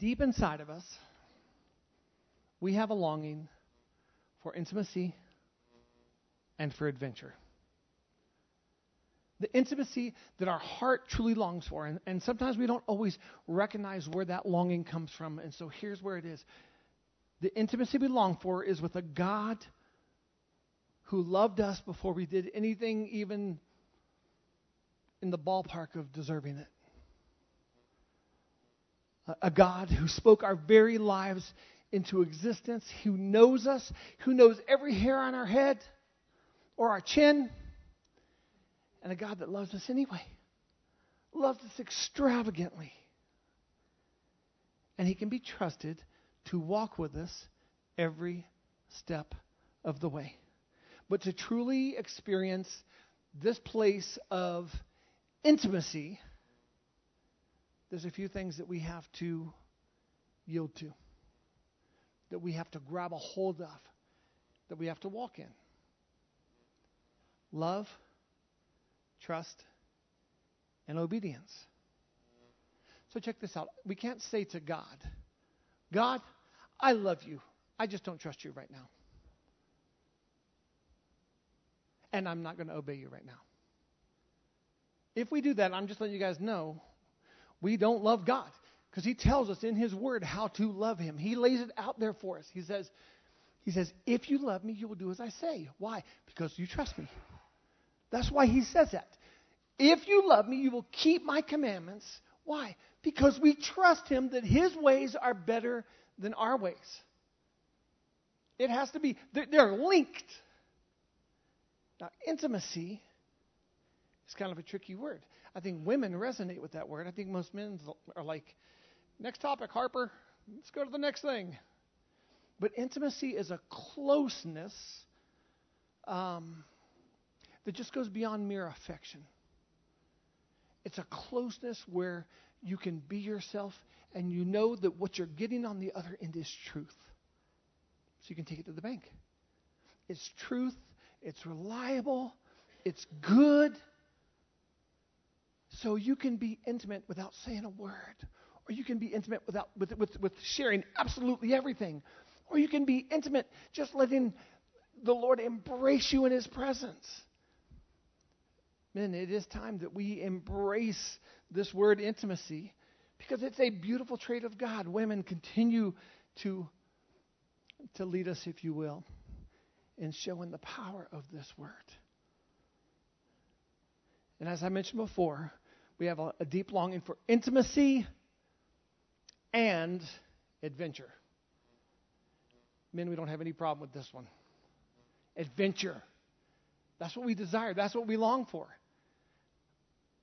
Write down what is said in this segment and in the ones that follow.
deep inside of us, we have a longing for intimacy and for adventure. The intimacy that our heart truly longs for. And, and sometimes we don't always recognize where that longing comes from. And so here's where it is the intimacy we long for is with a God who loved us before we did anything even in the ballpark of deserving it. A God who spoke our very lives into existence, who knows us, who knows every hair on our head or our chin, and a God that loves us anyway, loves us extravagantly. And He can be trusted to walk with us every step of the way. But to truly experience this place of intimacy, there's a few things that we have to yield to, that we have to grab a hold of, that we have to walk in love, trust, and obedience. So check this out. We can't say to God, God, I love you. I just don't trust you right now. And I'm not going to obey you right now. If we do that, I'm just letting you guys know we don't love God because he tells us in his word how to love him. He lays it out there for us. He says, he says, if you love me, you will do as I say. Why? Because you trust me. That's why he says that. If you love me, you will keep my commandments. Why? Because we trust him that his ways are better than our ways. It has to be, they're linked. Now, intimacy is kind of a tricky word. I think women resonate with that word. I think most men are like, next topic, Harper. Let's go to the next thing. But intimacy is a closeness um, that just goes beyond mere affection. It's a closeness where you can be yourself and you know that what you're getting on the other end is truth. So you can take it to the bank. It's truth, it's reliable, it's good. So you can be intimate without saying a word. Or you can be intimate without with, with, with sharing absolutely everything. Or you can be intimate just letting the Lord embrace you in his presence. Men, it is time that we embrace this word intimacy because it's a beautiful trait of God. Women continue to, to lead us, if you will, in showing the power of this word. And as I mentioned before, we have a, a deep longing for intimacy and adventure. Men, we don't have any problem with this one. Adventure. That's what we desire. That's what we long for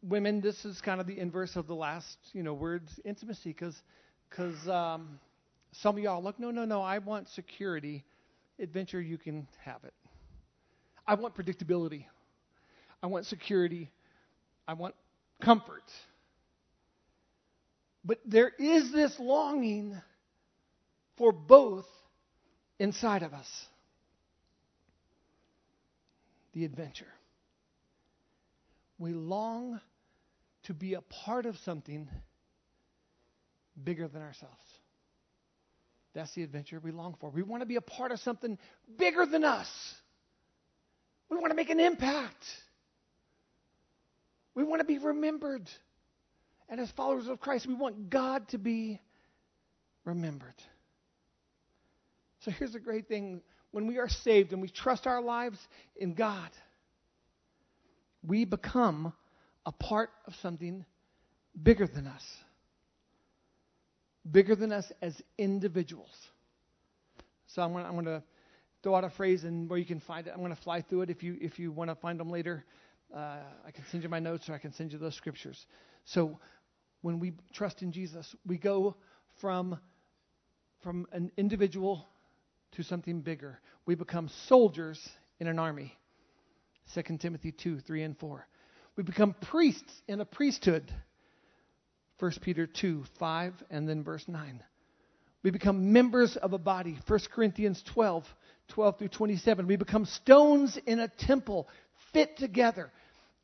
women, this is kind of the inverse of the last, you know, words, intimacy, because because um, some of y'all look, no, no, no, I want security. Adventure, you can have it. I want predictability. I want security. I want comfort. But there is this longing for both inside of us the adventure. We long to be a part of something bigger than ourselves. That's the adventure we long for. We want to be a part of something bigger than us. We want to make an impact. We want to be remembered. And as followers of Christ, we want God to be remembered. So here's the great thing when we are saved and we trust our lives in God we become a part of something bigger than us. Bigger than us as individuals. So I'm going to throw out a phrase and where you can find it. I'm going to fly through it if you if you want to find them later. Uh, I can send you my notes or I can send you those scriptures. So when we trust in Jesus, we go from from an individual to something bigger. We become soldiers in an army. 2 Timothy 2, 3 and 4. We become priests in a priesthood. 1 Peter 2, 5 and then verse 9. We become members of a body. 1 Corinthians 12, 12 through 27. We become stones in a temple fit together.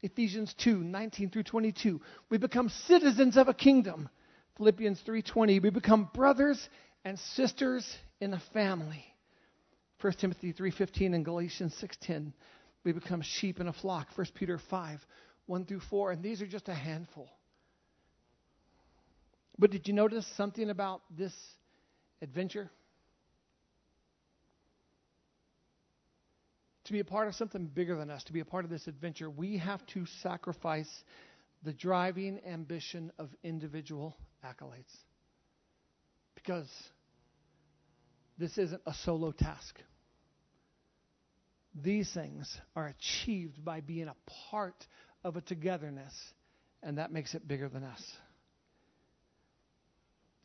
Ephesians 2, 19 through 22. We become citizens of a kingdom. Philippians 3:20, we become brothers and sisters in a family. 1 Timothy 3:15 and Galatians 6:10, we become sheep in a flock. 1 Peter 5, 1 through 4, and these are just a handful. But did you notice something about this adventure? To be a part of something bigger than us, to be a part of this adventure, we have to sacrifice the driving ambition of individual accolades. Because this isn't a solo task. These things are achieved by being a part of a togetherness, and that makes it bigger than us.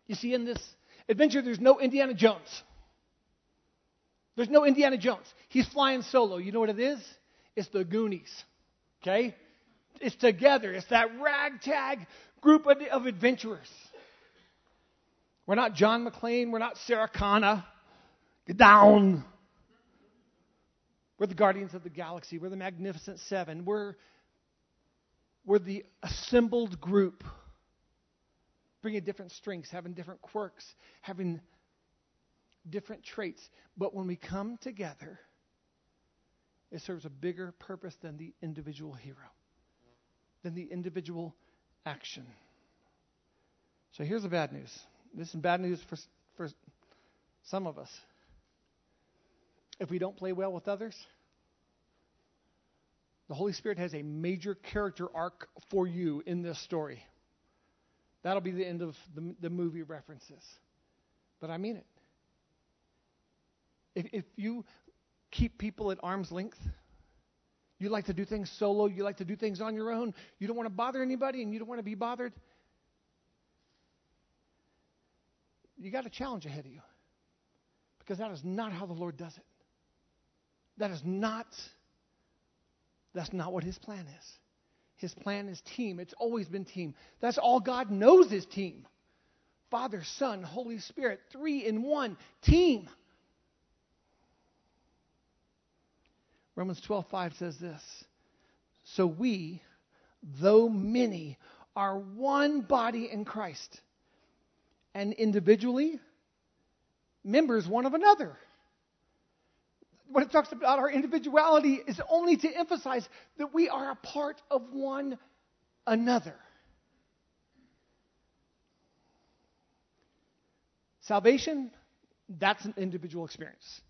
You see, in this adventure, there's no Indiana Jones. There's no Indiana Jones. He's flying solo. You know what it is? It's the Goonies. Okay? It's together. It's that ragtag group of, of adventurers. We're not John McClane. We're not Sarah Connor. Get down. We're the Guardians of the Galaxy. We're the Magnificent Seven. We're, we're the assembled group, bringing different strengths, having different quirks, having different traits. But when we come together, it serves a bigger purpose than the individual hero, than the individual action. So here's the bad news. This is bad news for, for some of us. If we don't play well with others, the Holy Spirit has a major character arc for you in this story. That'll be the end of the, the movie references. But I mean it. If, if you keep people at arm's length, you like to do things solo, you like to do things on your own, you don't want to bother anybody, and you don't want to be bothered, you got a challenge ahead of you. Because that is not how the Lord does it. That is not that's not what his plan is. His plan is team. It's always been team. That's all God knows is team. Father, Son, Holy Spirit, three in one, team. Romans 12:5 says this. So we, though many, are one body in Christ, and individually members one of another. When it talks about our individuality is only to emphasize that we are a part of one another. Salvation, that's an individual experience.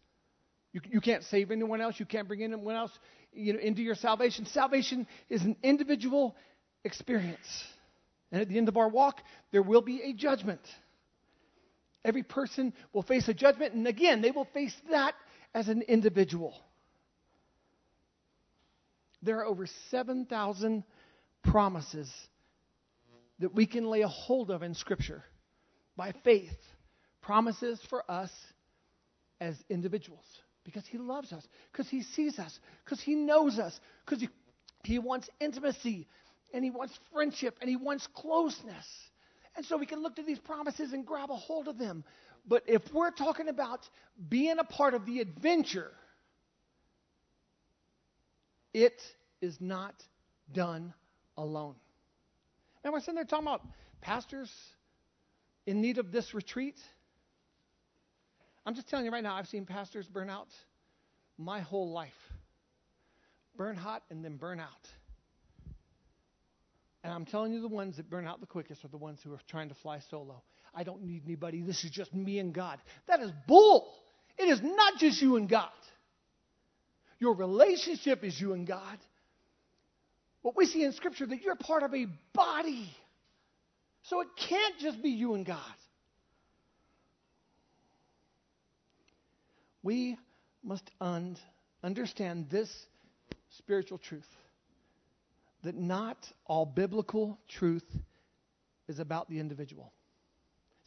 You, you can't save anyone else. You can't bring anyone else you know, into your salvation. Salvation is an individual experience. And at the end of our walk, there will be a judgment. Every person will face a judgment, and again, they will face that as an individual. There are over 7,000 promises that we can lay a hold of in Scripture by faith. Promises for us as individuals because He loves us, because He sees us, because He knows us, because he, he wants intimacy, and He wants friendship, and He wants closeness. And so we can look to these promises and grab a hold of them. But if we're talking about being a part of the adventure, it is not done alone. And we're sitting there talking about pastors in need of this retreat. I'm just telling you right now, I've seen pastors burn out my whole life. Burn hot and then burn out. And I'm telling you, the ones that burn out the quickest are the ones who are trying to fly solo. I don't need anybody. This is just me and God. That is bull. It is not just you and God. Your relationship is you and God. What we see in Scripture that you're part of a body. So it can't just be you and God. We must un- understand this spiritual truth that not all biblical truth is about the individual.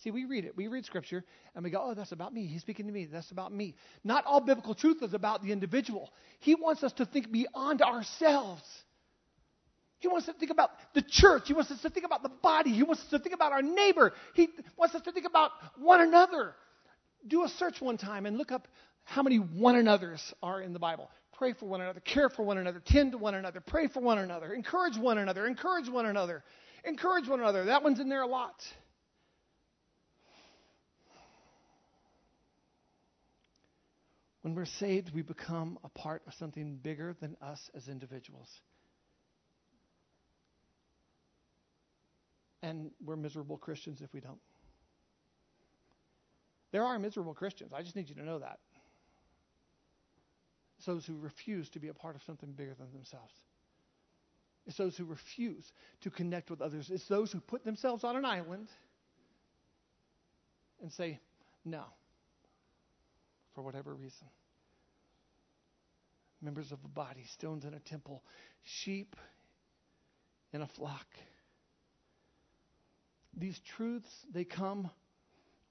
See, we read it. We read Scripture and we go, oh, that's about me. He's speaking to me. That's about me. Not all biblical truth is about the individual. He wants us to think beyond ourselves. He wants us to think about the church. He wants us to think about the body. He wants us to think about our neighbor. He wants us to think about one another. Do a search one time and look up how many one another's are in the Bible? Pray for one another, care for one another, tend to one another, pray for one another, encourage one another, encourage one another, encourage one another. That one's in there a lot. When we're saved, we become a part of something bigger than us as individuals. And we're miserable Christians if we don't. There are miserable Christians. I just need you to know that. It's those who refuse to be a part of something bigger than themselves. It's those who refuse to connect with others. It's those who put themselves on an island and say, no, for whatever reason. Members of a body, stones in a temple, sheep in a flock. These truths, they come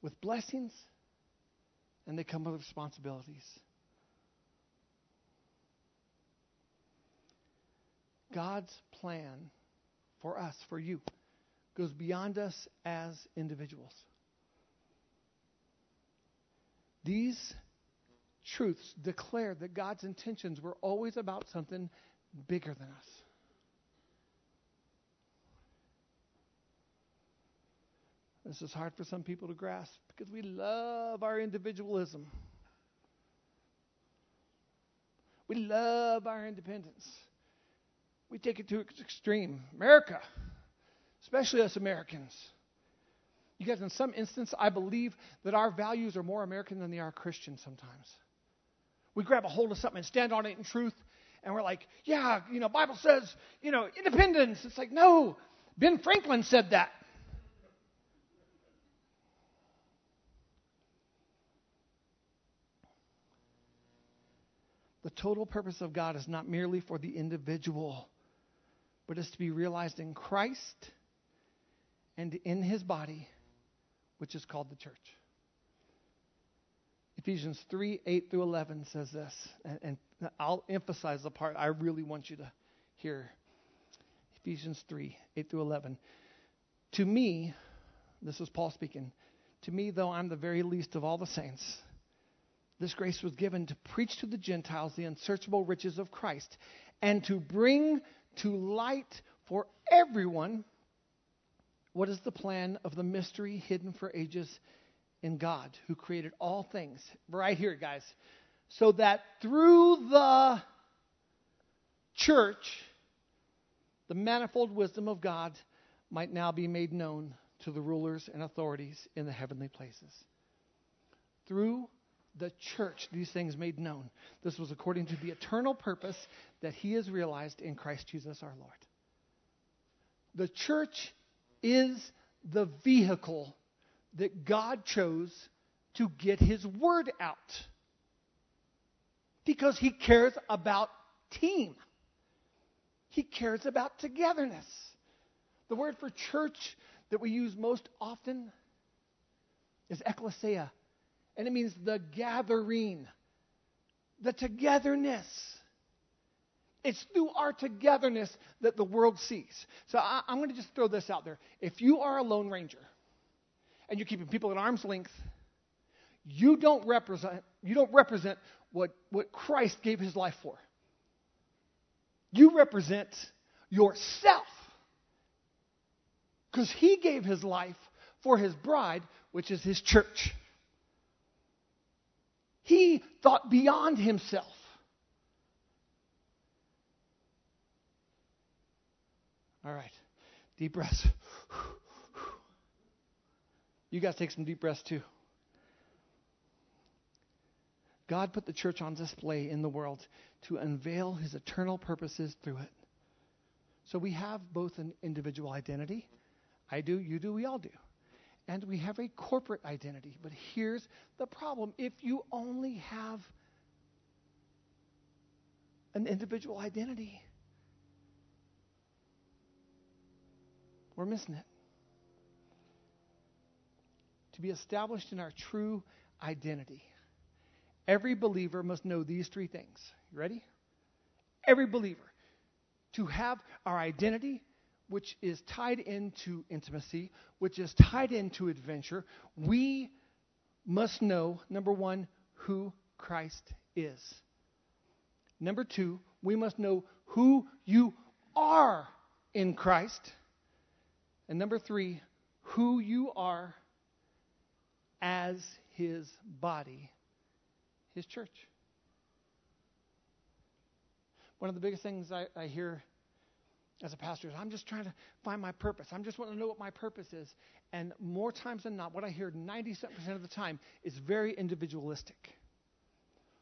with blessings and they come with responsibilities. God's plan for us, for you, goes beyond us as individuals. These truths declare that God's intentions were always about something bigger than us. This is hard for some people to grasp because we love our individualism. We love our independence. We take it to its extreme. America, especially us Americans. You guys, in some instance, I believe that our values are more American than they are Christian sometimes. We grab a hold of something and stand on it in truth, and we're like, yeah, you know, Bible says, you know, independence. It's like, no, Ben Franklin said that. The total purpose of God is not merely for the individual, but is to be realized in Christ and in his body which is called the church. Ephesians 3 8 through 11 says this, and, and I'll emphasize the part I really want you to hear. Ephesians 3 8 through 11. To me, this is Paul speaking, to me, though I'm the very least of all the saints, this grace was given to preach to the Gentiles the unsearchable riches of Christ and to bring to light for everyone what is the plan of the mystery hidden for ages in God who created all things? Right here, guys. So that through the church, the manifold wisdom of God might now be made known to the rulers and authorities in the heavenly places. Through the church, these things made known. This was according to the eternal purpose that He has realized in Christ Jesus our Lord. The church is the vehicle that God chose to get his word out. Because he cares about team. He cares about togetherness. The word for church that we use most often is ecclesia, and it means the gathering, the togetherness. It's through our togetherness that the world sees. So I, am going to just throw this out there. If you are a Lone Ranger and you're keeping people at arm's length, you don't represent, you don't represent what, what Christ gave his life for. You represent yourself. Because he gave his life for his bride, which is his church. He thought beyond himself. All right. Deep breaths. You guys take some deep breaths too. God put the church on display in the world to unveil his eternal purposes through it. So we have both an individual identity. I do, you do, we all do. And we have a corporate identity. But here's the problem if you only have an individual identity, We're missing it. To be established in our true identity, every believer must know these three things. You ready? Every believer. To have our identity, which is tied into intimacy, which is tied into adventure, we must know, number one, who Christ is. Number two, we must know who you are in Christ. And number three, who you are as his body, his church. One of the biggest things I, I hear as a pastor is I'm just trying to find my purpose. I'm just wanting to know what my purpose is. And more times than not, what I hear 97% of the time is very individualistic.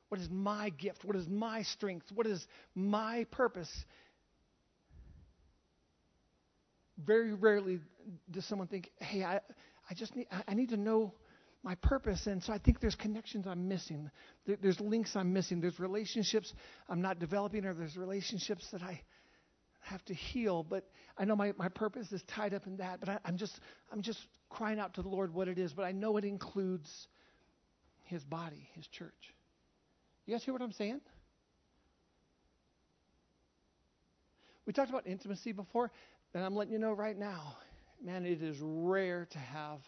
What is my gift? What is my strength? What is my purpose? Very rarely does someone think, hey, I, I just need, I need to know my purpose. And so I think there's connections I'm missing. There's links I'm missing. There's relationships I'm not developing, or there's relationships that I have to heal. But I know my, my purpose is tied up in that. But I, I'm just I'm just crying out to the Lord what it is. But I know it includes His body, His church. You guys hear what I'm saying? We talked about intimacy before, and I'm letting you know right now, man, it is rare to have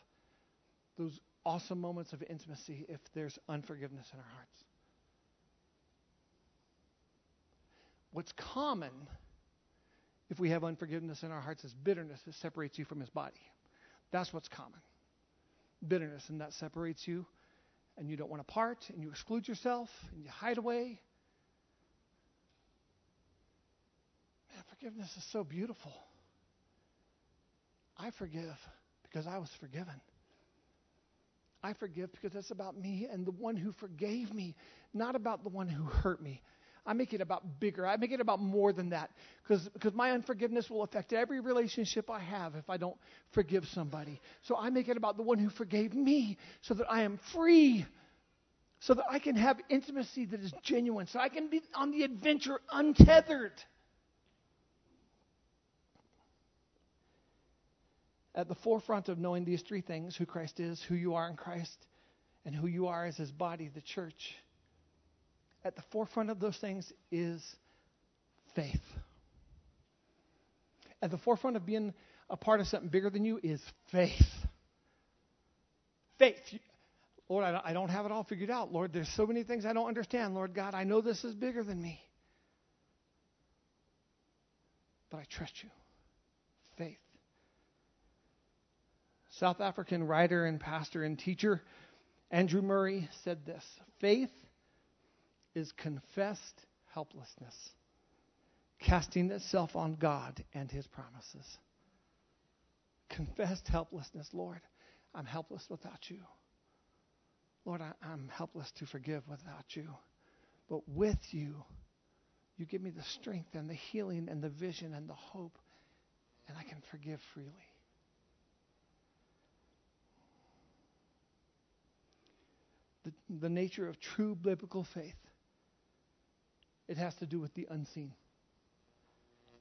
those awesome moments of intimacy if there's unforgiveness in our hearts. What's common if we have unforgiveness in our hearts it's bitterness that separates you from his body. That's what's common. Bitterness, and that separates you, and you don't want to part, and you exclude yourself, and you hide away. Man, forgiveness is so beautiful. I forgive because I was forgiven. I forgive because it's about me and the one who forgave me, not about the one who hurt me. I make it about bigger. I make it about more than that because because my unforgiveness will affect every relationship I have if I don't forgive somebody. So I make it about the one who forgave me so that I am free so that I can have intimacy that is genuine, so I can be on the adventure untethered. at the forefront of knowing these three things who Christ is, who you are in Christ, and who you are as his body, the church. At the forefront of those things is faith. At the forefront of being a part of something bigger than you is faith. Faith. Lord, I don't have it all figured out. Lord, there's so many things I don't understand. Lord God, I know this is bigger than me. But I trust you. Faith. South African writer and pastor and teacher Andrew Murray said this Faith is confessed helplessness, casting itself on God and his promises. Confessed helplessness. Lord, I'm helpless without you. Lord, I, am helpless to forgive without you. But with you, you give me the strength and the healing and the vision and the hope, and I can forgive freely. the, the nature of true biblical faith, it has to do with the unseen.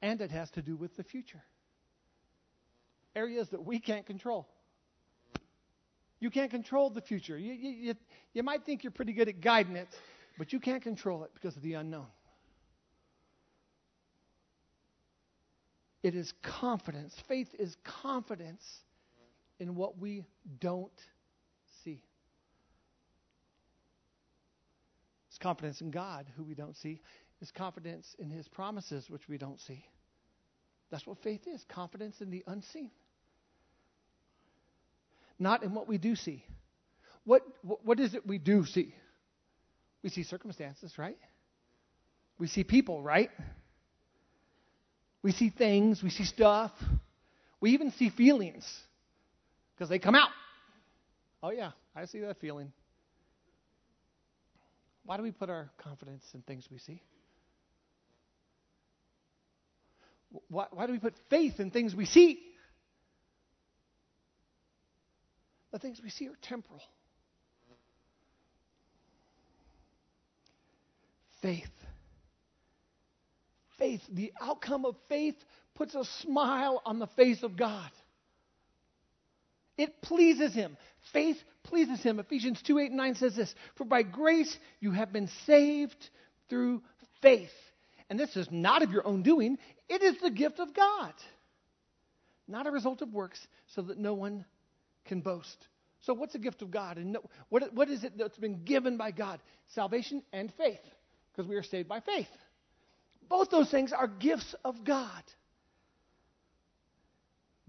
And it has to do with the future. Areas that we can't control. You can't control the future. You, you, you, you might think you're pretty good at guiding it, but you can't control it because of the unknown. It is confidence. Faith is confidence in what we don't see. Confidence in God, who we don't see. It's confidence in His promises, which we don't see. That's what faith is confidence in the unseen, not in what we do see. What, what, what is it we do see? We see circumstances, right? We see people, right? We see things, we see stuff. We even see feelings because they come out. Oh, yeah, I see that feeling. Why do we put our confidence in things we see? Why, why do we put faith in things we see? The things we see are temporal. Faith. Faith, the outcome of faith puts a smile on the face of God. It pleases him. Faith pleases him. Ephesians 2 8 and 9 says this For by grace you have been saved through faith. And this is not of your own doing, it is the gift of God, not a result of works, so that no one can boast. So, what's the gift of God? And no, what, what is it that's been given by God? Salvation and faith, because we are saved by faith. Both those things are gifts of God.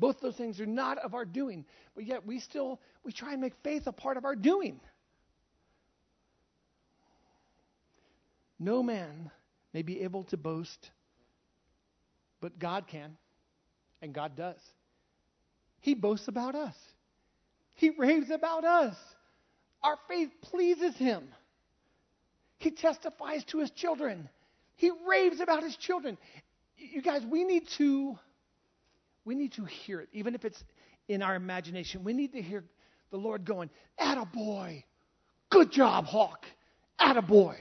Both those things are not of our doing, but yet we still we try and make faith a part of our doing. No man may be able to boast, but God can, and God does. He boasts about us, He raves about us. Our faith pleases Him. He testifies to His children, He raves about His children. You guys, we need to. We need to hear it, even if it's in our imagination. We need to hear the Lord going, Attaboy. Good job, Hawk. Attaboy.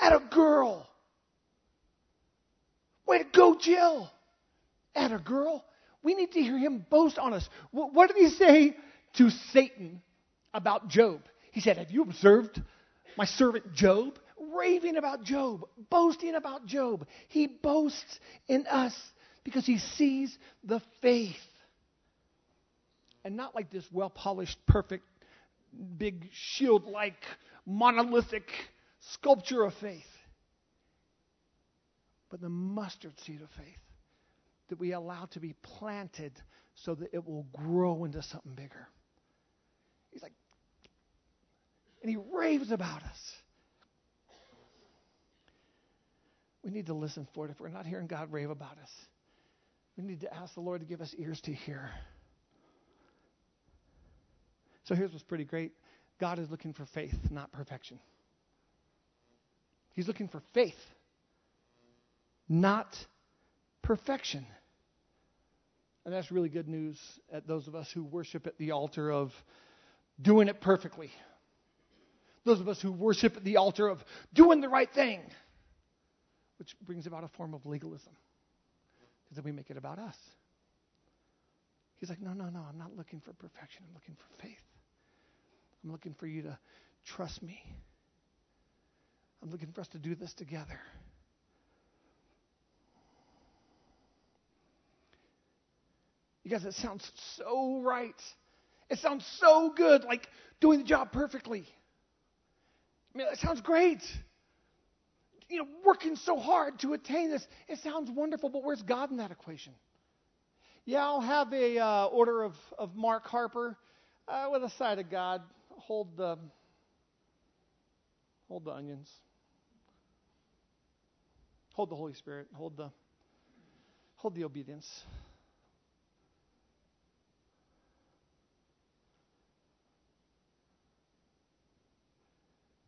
Atta girl. Way to go, Jill. Atta girl. We need to hear him boast on us. What did he say to Satan about Job? He said, Have you observed my servant Job? Raving about Job, boasting about Job. He boasts in us because he sees the faith. And not like this well polished, perfect, big shield like monolithic sculpture of faith, but the mustard seed of faith that we allow to be planted so that it will grow into something bigger. He's like, and he raves about us. We need to listen for it. If we're not hearing God rave about us, we need to ask the Lord to give us ears to hear. So here's what's pretty great God is looking for faith, not perfection. He's looking for faith, not perfection. And that's really good news at those of us who worship at the altar of doing it perfectly. Those of us who worship at the altar of doing the right thing, which brings about a form of legalism. Because then we make it about us. He's like, no, no, no, I'm not looking for perfection. I'm looking for faith. I'm looking for you to trust me. I'm looking for us to do this together. You guys, it sounds so right. It sounds so good, like doing the job perfectly. I mean, it sounds great. You know, working so hard to attain this. It sounds wonderful, but where's God in that equation? Yeah, I'll have a uh, order of, of Mark Harper uh, with a side of God. Hold the hold the onions. Hold the Holy Spirit. Hold the hold the obedience.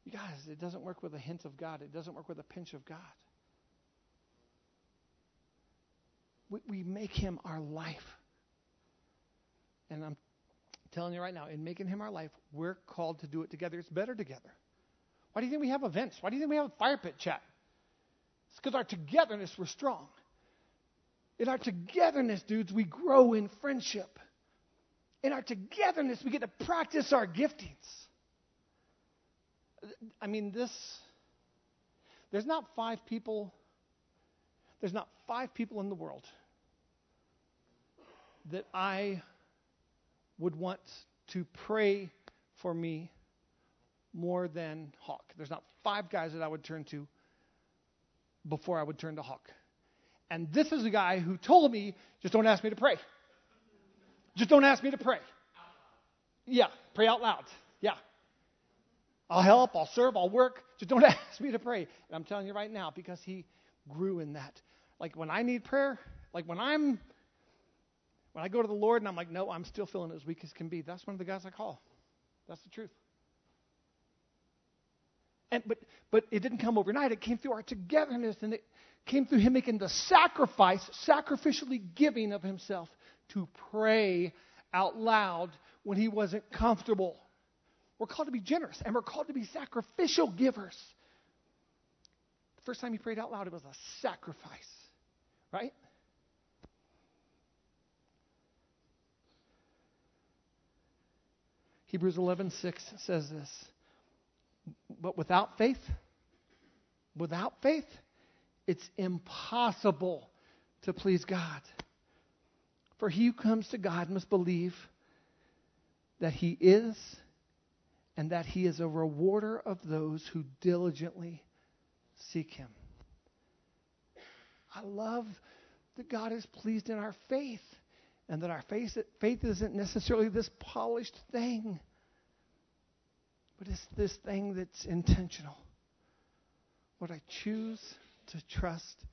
You guys, it doesn't work with a hint of God. It doesn't work with a pinch of God. We, we make him our life. And I'm telling you right now, in making him our life, we're called to do it together. It's better together. Why do you think we have events? Why do you think we have a fire pit chat? It's because our togetherness, we're strong. In our togetherness, dudes, we grow in friendship. In our togetherness, we get to practice our giftings. I mean, this, there's not five people, there's not five people in the world that I would want to pray for me more than Hawk. There's not five guys that I would turn to before I would turn to Hawk. And this is a guy who told me, just don't ask me to pray. Just don't ask me to pray. Yeah, pray out loud. Yeah. I'll help, I'll serve, I'll work. Just don't ask me to pray. And I'm telling you right now, because he grew in that. Like when I need prayer, like when I'm when I go to the Lord and I'm like, no, I'm still feeling as weak as can be, that's one of the guys I call. That's the truth. And but but it didn't come overnight. It came through our togetherness and it came through him making the sacrifice, sacrificially giving of himself to pray out loud when he wasn't comfortable. We're called to be generous and we're called to be sacrificial givers. The first time he prayed out loud, it was a sacrifice, right? Hebrews 11:6 says this. But without faith, without faith, it's impossible to please God. For he who comes to God must believe that he is and that he is a rewarder of those who diligently seek him. I love that God is pleased in our faith and that our faith, faith isn't necessarily this polished thing, but it's this thing that's intentional. Lord, I choose to trust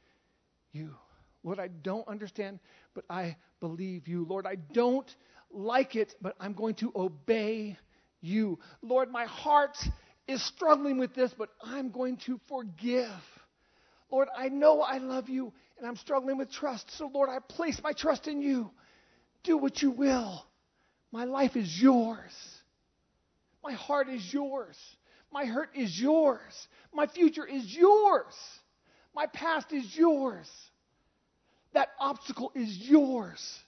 you. Lord, I don't understand, but I believe you. Lord, I don't like it, but I'm going to obey you. Lord, my heart is struggling with this, but I'm going to forgive. Lord, I know I love you and I'm struggling with trust. So, Lord, I place my trust in you. Do what you will. My life is yours. My heart is yours. My hurt is yours. My future is yours. My past is yours. That obstacle is yours.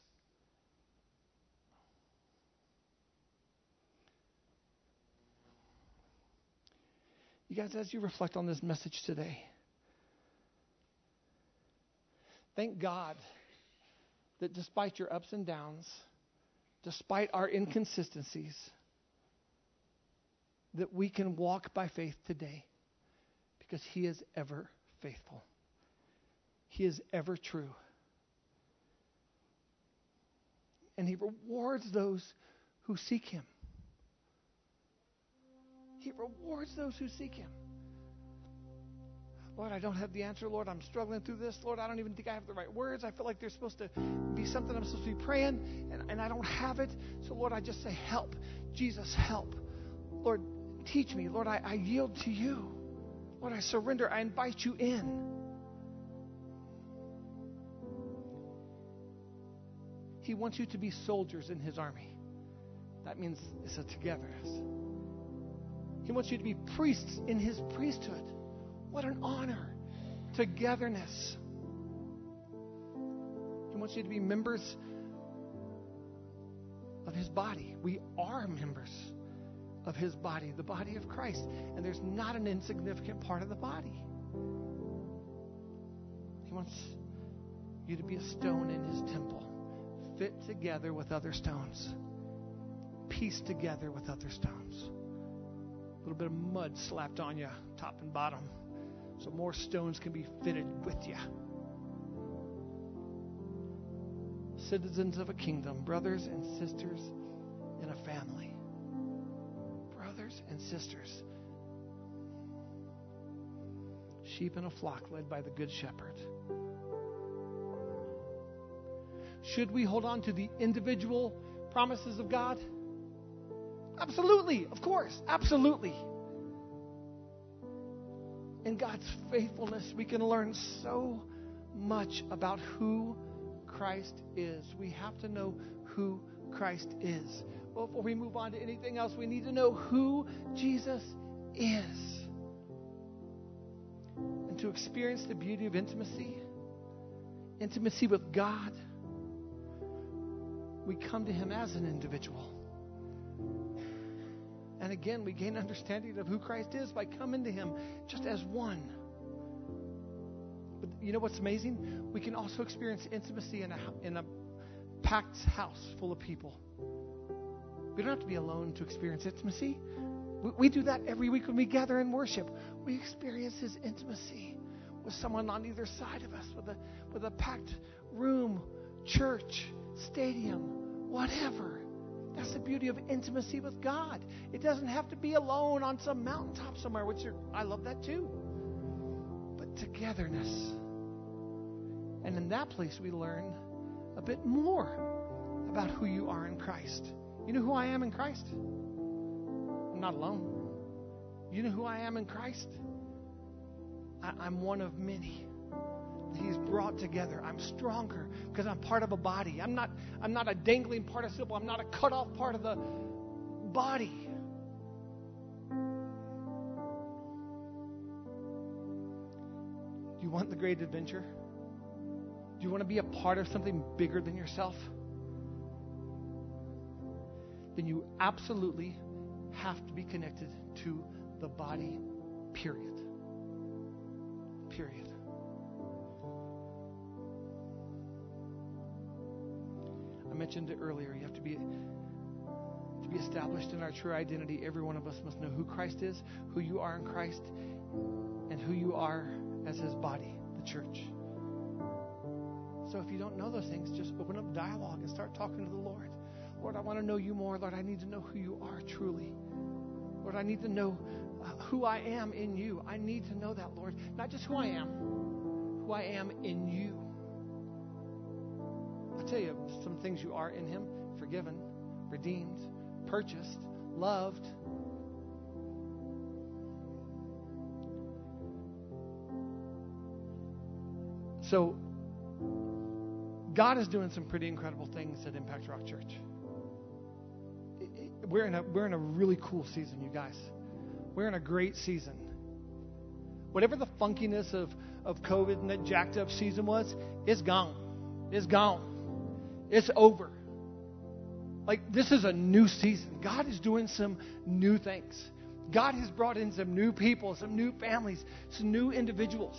You guys, as you reflect on this message today, thank God that despite your ups and downs, despite our inconsistencies, that we can walk by faith today because He is ever faithful. He is ever true. And He rewards those who seek Him. He rewards those who seek Him. Lord, I don't have the answer. Lord, I'm struggling through this. Lord, I don't even think I have the right words. I feel like there's supposed to be something I'm supposed to be praying, and, and I don't have it. So, Lord, I just say, Help. Jesus, help. Lord, teach me. Lord, I, I yield to you. Lord, I surrender. I invite you in. He wants you to be soldiers in his army. That means it's a togetherness. He wants you to be priests in his priesthood. What an honor. Togetherness. He wants you to be members of his body. We are members of his body, the body of Christ. And there's not an insignificant part of the body. He wants you to be a stone in his temple, fit together with other stones, pieced together with other stones little bit of mud slapped on you, top and bottom, so more stones can be fitted with you. Citizens of a kingdom, brothers and sisters in a family. Brothers and sisters. Sheep in a flock led by the Good Shepherd. Should we hold on to the individual promises of God? Absolutely, of course, absolutely. In God's faithfulness, we can learn so much about who Christ is. We have to know who Christ is. Before we move on to anything else, we need to know who Jesus is. And to experience the beauty of intimacy, intimacy with God, we come to Him as an individual. And again, we gain understanding of who Christ is by coming to Him just as one. But you know what's amazing? We can also experience intimacy in a, in a packed house full of people. We don't have to be alone to experience intimacy. We, we do that every week when we gather in worship. We experience His intimacy with someone on either side of us, with a, with a packed room, church, stadium, whatever. That's the beauty of intimacy with God. It doesn't have to be alone on some mountaintop somewhere, which I love that too. But togetherness. And in that place, we learn a bit more about who you are in Christ. You know who I am in Christ? I'm not alone. You know who I am in Christ? I, am one of many. He's brought together. I'm stronger because I'm part of a body. I'm not, I'm not a dangling participle. I'm not a cut off part of the body. Do you want the great adventure? Do you want to be a part of something bigger than yourself? Then you absolutely have to be connected to the body, period. Period. I mentioned it earlier. You have to be to be established in our true identity. Every one of us must know who Christ is, who you are in Christ, and who you are as His body, the church. So if you don't know those things, just open up dialogue and start talking to the Lord. Lord, I want to know you more. Lord, I need to know who you are truly. Lord, I need to know uh, who I am in you. I need to know that, Lord. Not just who I am, who I am in you. I'll tell you some things you are in Him forgiven, redeemed, purchased, loved. So, God is doing some pretty incredible things at Impact Rock Church. We're in a, we're in a really cool season, you guys. We're in a great season. Whatever the funkiness of, of COVID and that jacked up season was, it's gone. It's gone. It's over. Like, this is a new season. God is doing some new things. God has brought in some new people, some new families, some new individuals.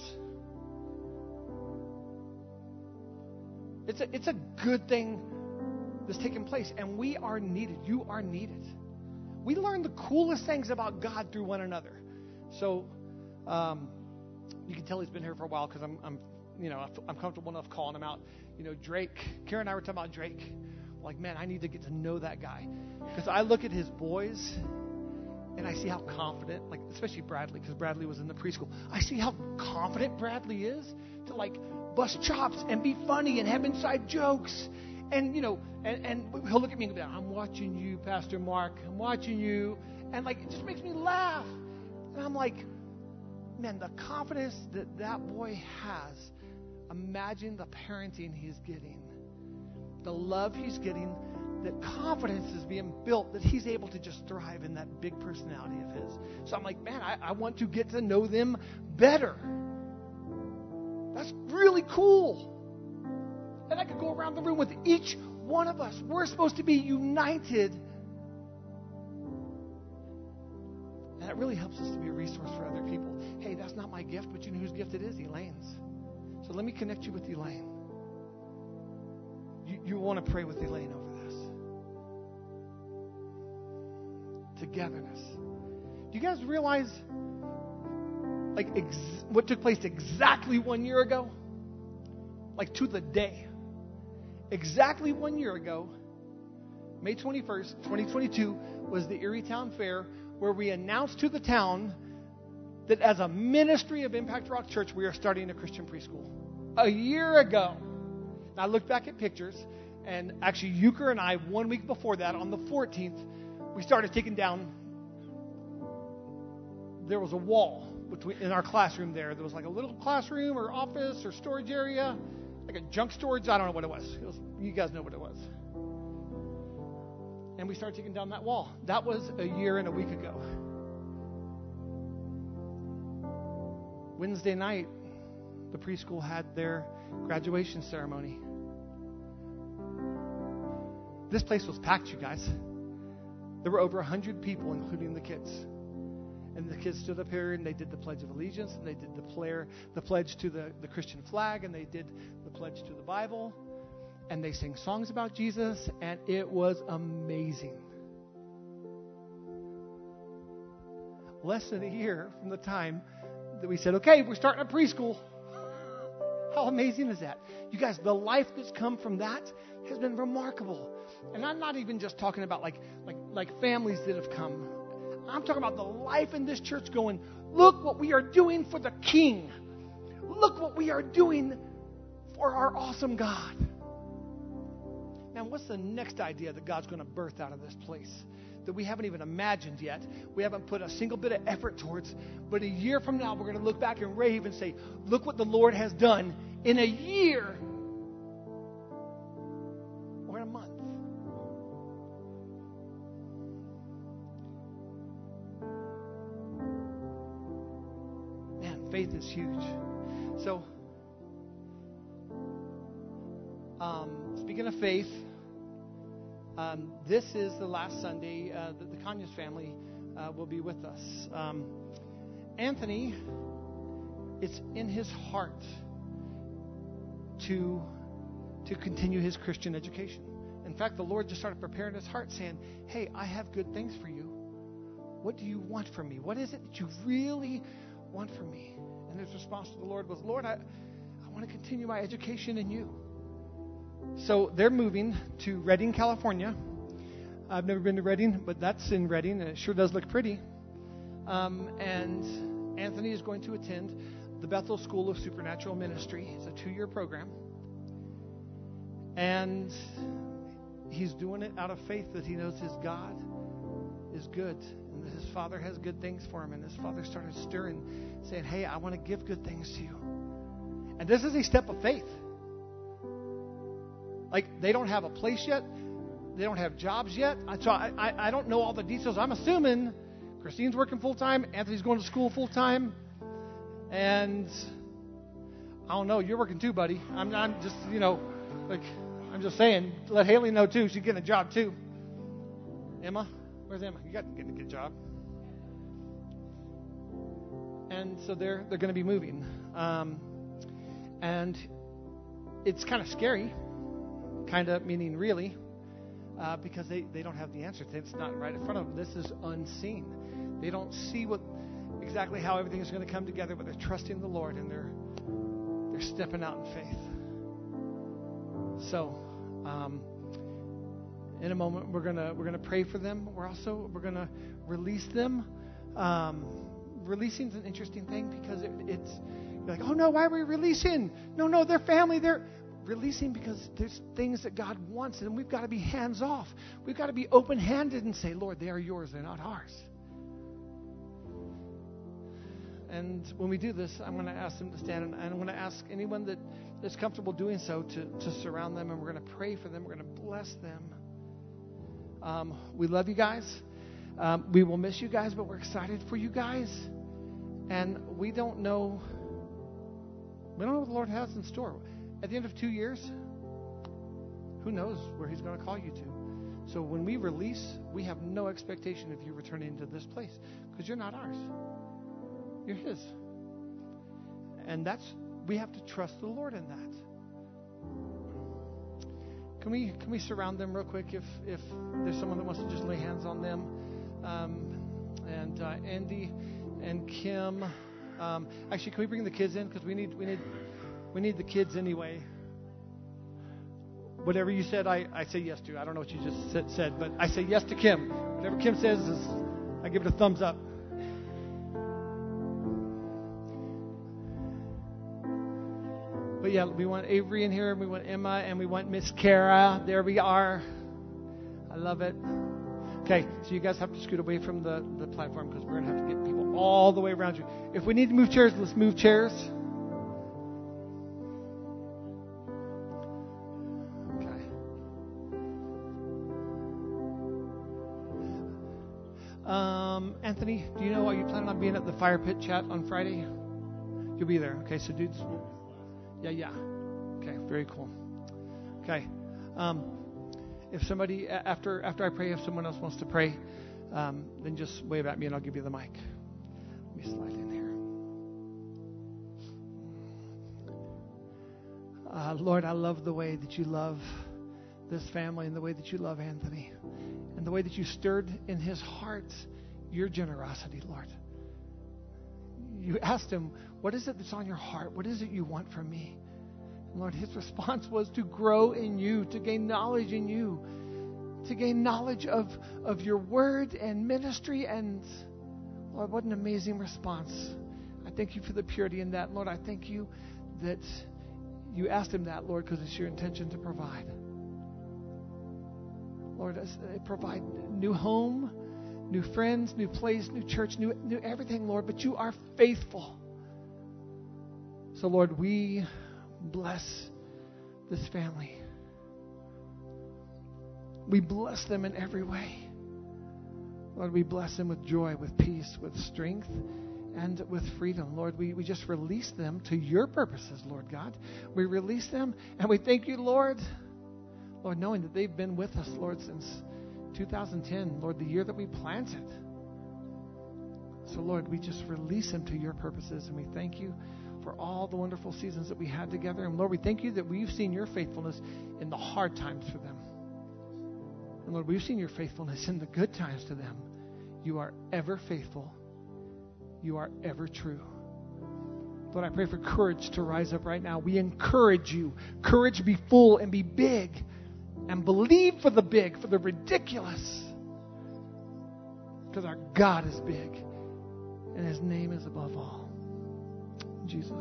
It's a, it's a good thing that's taking place, and we are needed. You are needed. We learn the coolest things about God through one another. So, um, you can tell he's been here for a while because I'm, I'm, you know, I'm comfortable enough calling him out. You know, Drake. Karen and I were talking about Drake. Like, man, I need to get to know that guy because I look at his boys and I see how confident, like especially Bradley, because Bradley was in the preschool. I see how confident Bradley is to like bust chops and be funny and have inside jokes. And, you know, and, and he'll look at me and go, I'm watching you, Pastor Mark. I'm watching you. And, like, it just makes me laugh. And I'm like, man, the confidence that that boy has, imagine the parenting he's getting, the love he's getting, that confidence is being built that he's able to just thrive in that big personality of his. So I'm like, man, I, I want to get to know them better. That's really cool. And I could go around the room with each one of us. We're supposed to be united. And that really helps us to be a resource for other people. Hey, that's not my gift, but you know whose gift it is? Elaine's. So let me connect you with Elaine. You, you want to pray with Elaine over this. Togetherness. Do you guys realize like ex- what took place exactly one year ago? Like to the day. Exactly one year ago, May 21st, 2022, was the Erie Town Fair where we announced to the town that as a ministry of Impact Rock Church, we are starting a Christian preschool. A year ago. I looked back at pictures, and actually, Euchre and I, one week before that, on the 14th, we started taking down. There was a wall between in our classroom there. There was like a little classroom or office or storage area, like a junk storage. I don't know what it was. It was you guys know what it was. And we started taking down that wall. That was a year and a week ago. Wednesday night, the preschool had their graduation ceremony. This place was packed, you guys. There were over 100 people, including the kids. And the kids stood up here and they did the Pledge of Allegiance and they did the, player, the pledge to the, the Christian flag and they did the pledge to the Bible and they sang songs about Jesus and it was amazing. Less than a year from the time that we said, okay, we're starting a preschool. How amazing is that? You guys, the life that's come from that has been remarkable. And I'm not even just talking about like like like families that have come I'm talking about the life in this church going, look what we are doing for the King. Look what we are doing for our awesome God. Now, what's the next idea that God's going to birth out of this place that we haven't even imagined yet? We haven't put a single bit of effort towards. But a year from now, we're going to look back and rave and say, look what the Lord has done in a year or in a month. Man, faith is huge. So, um, speaking of faith, um, this is the last Sunday uh, that the Conyers family uh, will be with us. Um, Anthony, it's in his heart to to continue his Christian education. In fact, the Lord just started preparing his heart, saying, "Hey, I have good things for you. What do you want from me? What is it that you really want from me?" And his response to the Lord was, Lord, I, I want to continue my education in you. So they're moving to Redding, California. I've never been to Redding, but that's in Redding, and it sure does look pretty. Um, and Anthony is going to attend the Bethel School of Supernatural Ministry. It's a two year program. And he's doing it out of faith that he knows his God is good and that his father has good things for him. And his father started stirring, saying, Hey, I want to give good things to you. And this is a step of faith. Like, they don't have a place yet, they don't have jobs yet. So I, I, I don't know all the details. I'm assuming Christine's working full time, Anthony's going to school full time, and I don't know, you're working too, buddy. I'm, I'm just, you know, like, I'm just saying, let Haley know too. She's getting a job too. Emma, where's Emma? You got getting a good job. And so they're they're going to be moving, um, and it's kind of scary, kind of meaning really, uh, because they they don't have the answer. It's not right in front of them. This is unseen. They don't see what exactly how everything is going to come together, but they're trusting the Lord and they're they're stepping out in faith. So, um, in a moment, we're gonna we're gonna pray for them. We're also we're gonna release them. Um, releasing is an interesting thing because it, it's like, oh no, why are we releasing? No, no, they're family. They're releasing because there's things that God wants, and we've got to be hands off. We've got to be open handed and say, Lord, they are yours, they're not ours. And when we do this, I'm going to ask them to stand, and I'm going to ask anyone that is comfortable doing so to, to surround them, and we're going to pray for them. We're going to bless them. Um, we love you guys. Um, we will miss you guys, but we're excited for you guys. And we don't know. We don't know what the Lord has in store. At the end of two years, who knows where He's going to call you to? So when we release, we have no expectation of you returning to this place because you're not ours. You're His. And that's, we have to trust the Lord in that. Can we, can we surround them real quick if, if there's someone that wants to just lay hands on them? Um, and uh, Andy and Kim. Um, actually, can we bring the kids in? Because we need, we, need, we need the kids anyway. Whatever you said, I, I say yes to. I don't know what you just said, said, but I say yes to Kim. Whatever Kim says, is, I give it a thumbs up. But yeah, we want Avery in here, and we want Emma, and we want Miss Kara. There we are. I love it. Okay, so you guys have to scoot away from the, the platform because we're going to have to get people all the way around you. If we need to move chairs, let's move chairs. Anthony, do you know, are you planning on being at the fire pit chat on Friday? You'll be there. Okay, so dudes. Yeah, yeah. Okay, very cool. Okay. Um, if somebody after after I pray, if someone else wants to pray, um, then just wave at me and I'll give you the mic. Let me slide in here. Uh, Lord, I love the way that you love this family and the way that you love Anthony and the way that you stirred in his heart your generosity, Lord. You asked him, What is it that's on your heart? What is it you want from me? Lord, his response was to grow in you, to gain knowledge in you, to gain knowledge of, of your word and ministry. And Lord, what an amazing response. I thank you for the purity in that. Lord, I thank you that you asked him that, Lord, because it's your intention to provide. Lord, provide new home, new friends, new place, new church, new, new everything, Lord, but you are faithful. So, Lord, we bless this family. We bless them in every way. Lord, we bless them with joy, with peace, with strength, and with freedom. Lord, we, we just release them to your purposes, Lord God. We release them, and we thank you, Lord. Lord, knowing that they've been with us, Lord, since 2010, Lord, the year that we planted. So, Lord, we just release them to your purposes, and we thank you for all the wonderful seasons that we had together. And Lord, we thank you that we've seen your faithfulness in the hard times for them. And Lord, we've seen your faithfulness in the good times to them. You are ever faithful. You are ever true. Lord, I pray for courage to rise up right now. We encourage you. Courage be full and be big. And believe for the big, for the ridiculous. Because our God is big and his name is above all. Jesus.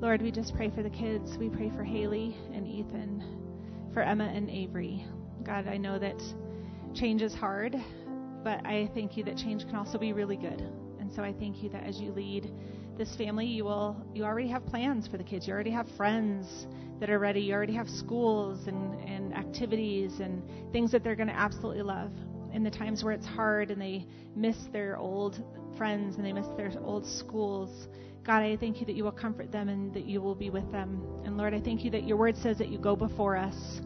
Lord, we just pray for the kids. We pray for Haley and Ethan, for Emma and Avery. God, I know that change is hard, but I thank you that change can also be really good. And so I thank you that as you lead this family, you will you already have plans for the kids. You already have friends that are ready. You already have schools and, and activities and things that they're going to absolutely love. In the times where it's hard and they miss their old friends and they miss their old schools, God, I thank you that you will comfort them and that you will be with them. And Lord, I thank you that your word says that you go before us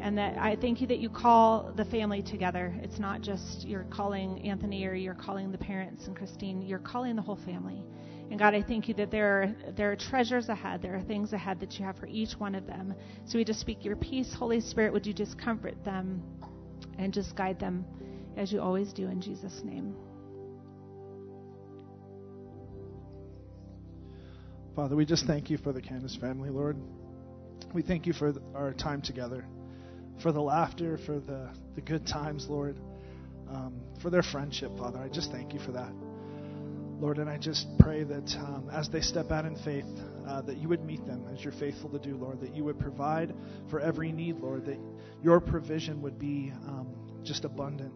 and that I thank you that you call the family together. It's not just you're calling Anthony or you're calling the parents and Christine, you're calling the whole family. And God, I thank you that there are, there are treasures ahead. There are things ahead that you have for each one of them. So we just speak your peace, Holy Spirit. Would you just comfort them and just guide them as you always do in Jesus' name? Father, we just thank you for the Candace family, Lord. We thank you for our time together, for the laughter, for the, the good times, Lord, um, for their friendship, Father. I just thank you for that. Lord, and I just pray that um, as they step out in faith, uh, that you would meet them as you're faithful to do, Lord, that you would provide for every need, Lord, that your provision would be um, just abundant,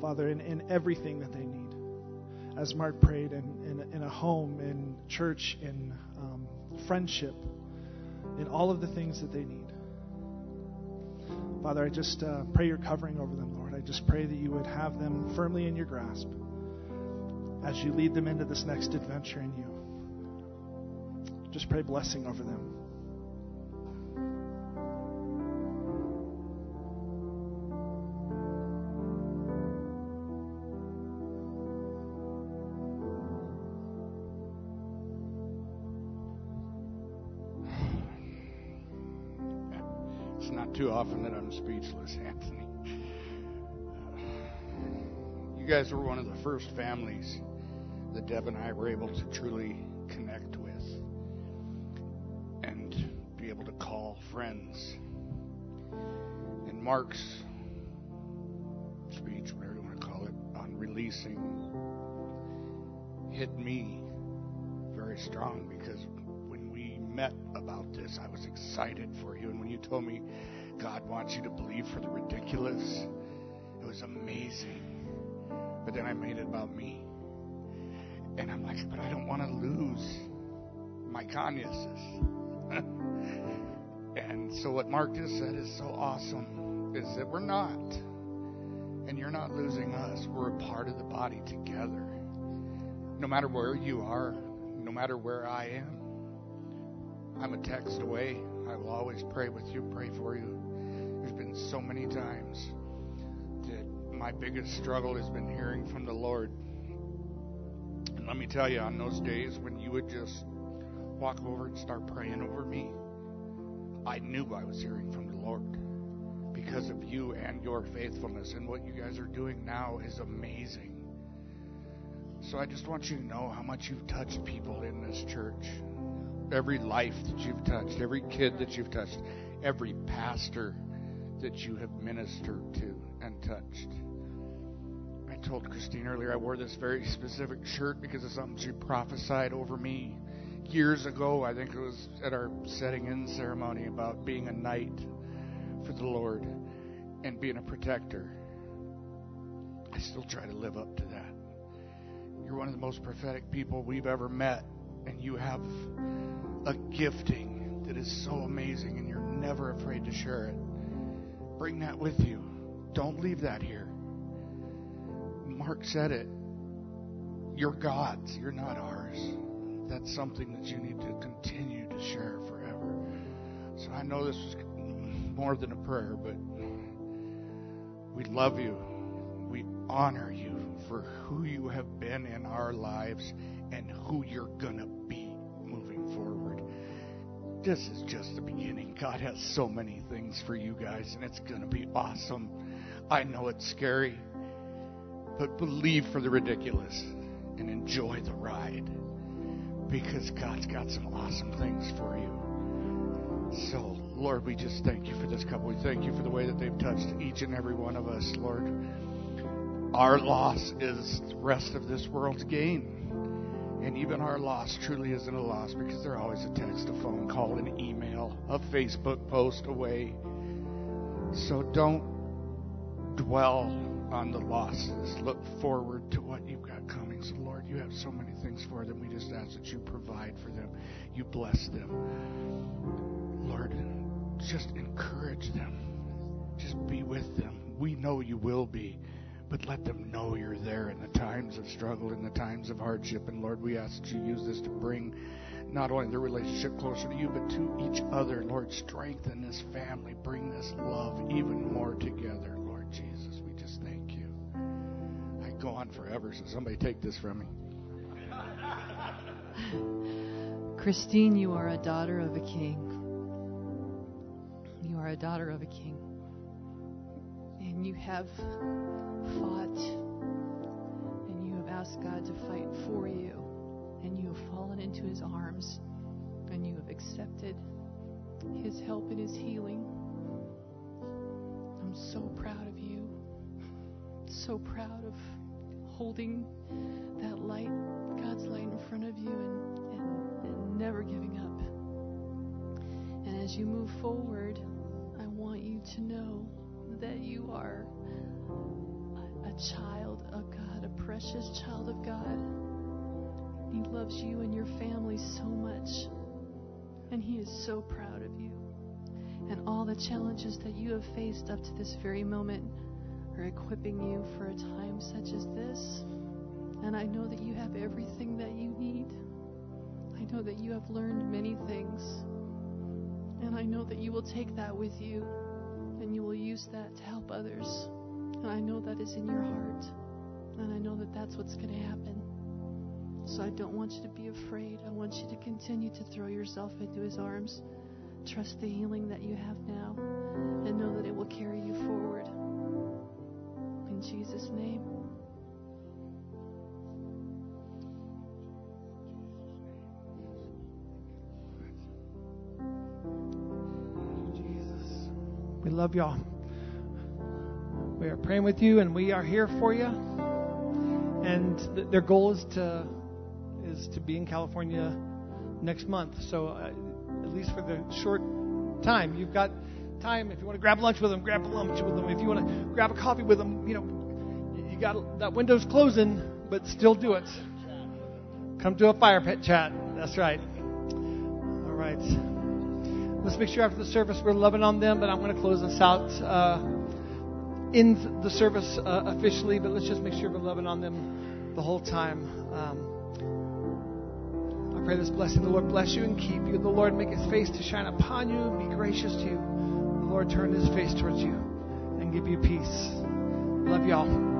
Father, in, in everything that they need. As Mark prayed, in, in, in a home, in church, in um, friendship, in all of the things that they need. Father, I just uh, pray your covering over them, Lord. I just pray that you would have them firmly in your grasp as you lead them into this next adventure in you. Just pray blessing over them. It's not too often that I'm speechless, Anthony. You guys were one of the first families that Deb and I were able to truly connect with and be able to call friends. And Mark's speech, whatever you want to call it, on releasing hit me very strong because when we met about this, I was excited for you. And when you told me God wants you to believe for the ridiculous, it was amazing. But then I made it about me. And I'm like, but I don't want to lose my Kanyeses. and so what Mark just said is so awesome is that we're not. And you're not losing us. We're a part of the body together. No matter where you are, no matter where I am, I'm a text away. I will always pray with you, pray for you. There's been so many times that my biggest struggle has been hearing from the Lord let me tell you, on those days when you would just walk over and start praying over me, I knew I was hearing from the Lord because of you and your faithfulness. And what you guys are doing now is amazing. So I just want you to know how much you've touched people in this church. Every life that you've touched, every kid that you've touched, every pastor that you have ministered to and touched told Christine earlier I wore this very specific shirt because of something she prophesied over me years ago. I think it was at our setting in ceremony about being a knight for the Lord and being a protector. I still try to live up to that. You're one of the most prophetic people we've ever met, and you have a gifting that is so amazing, and you're never afraid to share it. Bring that with you. Don't leave that here. Mark said it. You're God's, you're not ours. That's something that you need to continue to share forever. So I know this was more than a prayer, but we love you. We honor you for who you have been in our lives and who you're going to be moving forward. This is just the beginning. God has so many things for you guys, and it's going to be awesome. I know it's scary but believe for the ridiculous and enjoy the ride because God's got some awesome things for you. So, Lord, we just thank you for this couple. We thank you for the way that they've touched each and every one of us, Lord. our loss is the rest of this world's gain. And even our loss truly isn't a loss because they're always a text, a phone call, an email, a Facebook post away. So don't dwell on the losses. Look forward to what you've got coming. So, Lord, you have so many things for them. We just ask that you provide for them, you bless them. Lord, just encourage them, just be with them. We know you will be but let them know you're there in the times of struggle, in the times of hardship. And Lord, we ask that you use this to bring not only their relationship closer to you, but to each other. Lord, strengthen this family. Bring this love even more together, go on forever, so somebody take this from me. Christine, you are a daughter of a king. You are a daughter of a king. And you have fought and you have asked God to fight for you, and you have fallen into His arms, and you have accepted His help and His healing. I'm so proud of you. So proud of holding that light, God's light in front of you, and, and, and never giving up. And as you move forward, I want you to know that you are a child of God, a precious child of God. He loves you and your family so much. And He is so proud of you. And all the challenges that you have faced up to this very moment are equipping you for a time such as this. And I know that you have everything that you need. I know that you have learned many things. And I know that you will take that with you and you will use that to help others. And I know that is in your heart. And I know that that's what's going to happen. So I don't want you to be afraid. I want you to continue to throw yourself into His arms. Trust the healing that you have now. And know that it will carry you forward. Jesus' name. Jesus. We love y'all. We are praying with you, and we are here for you. And th- their goal is to is to be in California next month. So uh, at least for the short time, you've got time. If you want to grab lunch with them, grab lunch with them. If you want to grab a coffee with them, you know, you got that window's closing, but still do it. Come to a fire pit chat. That's right. All right. Let's make sure after the service we're loving on them, but I'm going to close this out. Uh, in the service uh, officially, but let's just make sure we're loving on them the whole time. Um, I pray this blessing. The Lord bless you and keep you. The Lord make his face to shine upon you, be gracious to you. The Lord turn his face towards you and give you peace. Love y'all.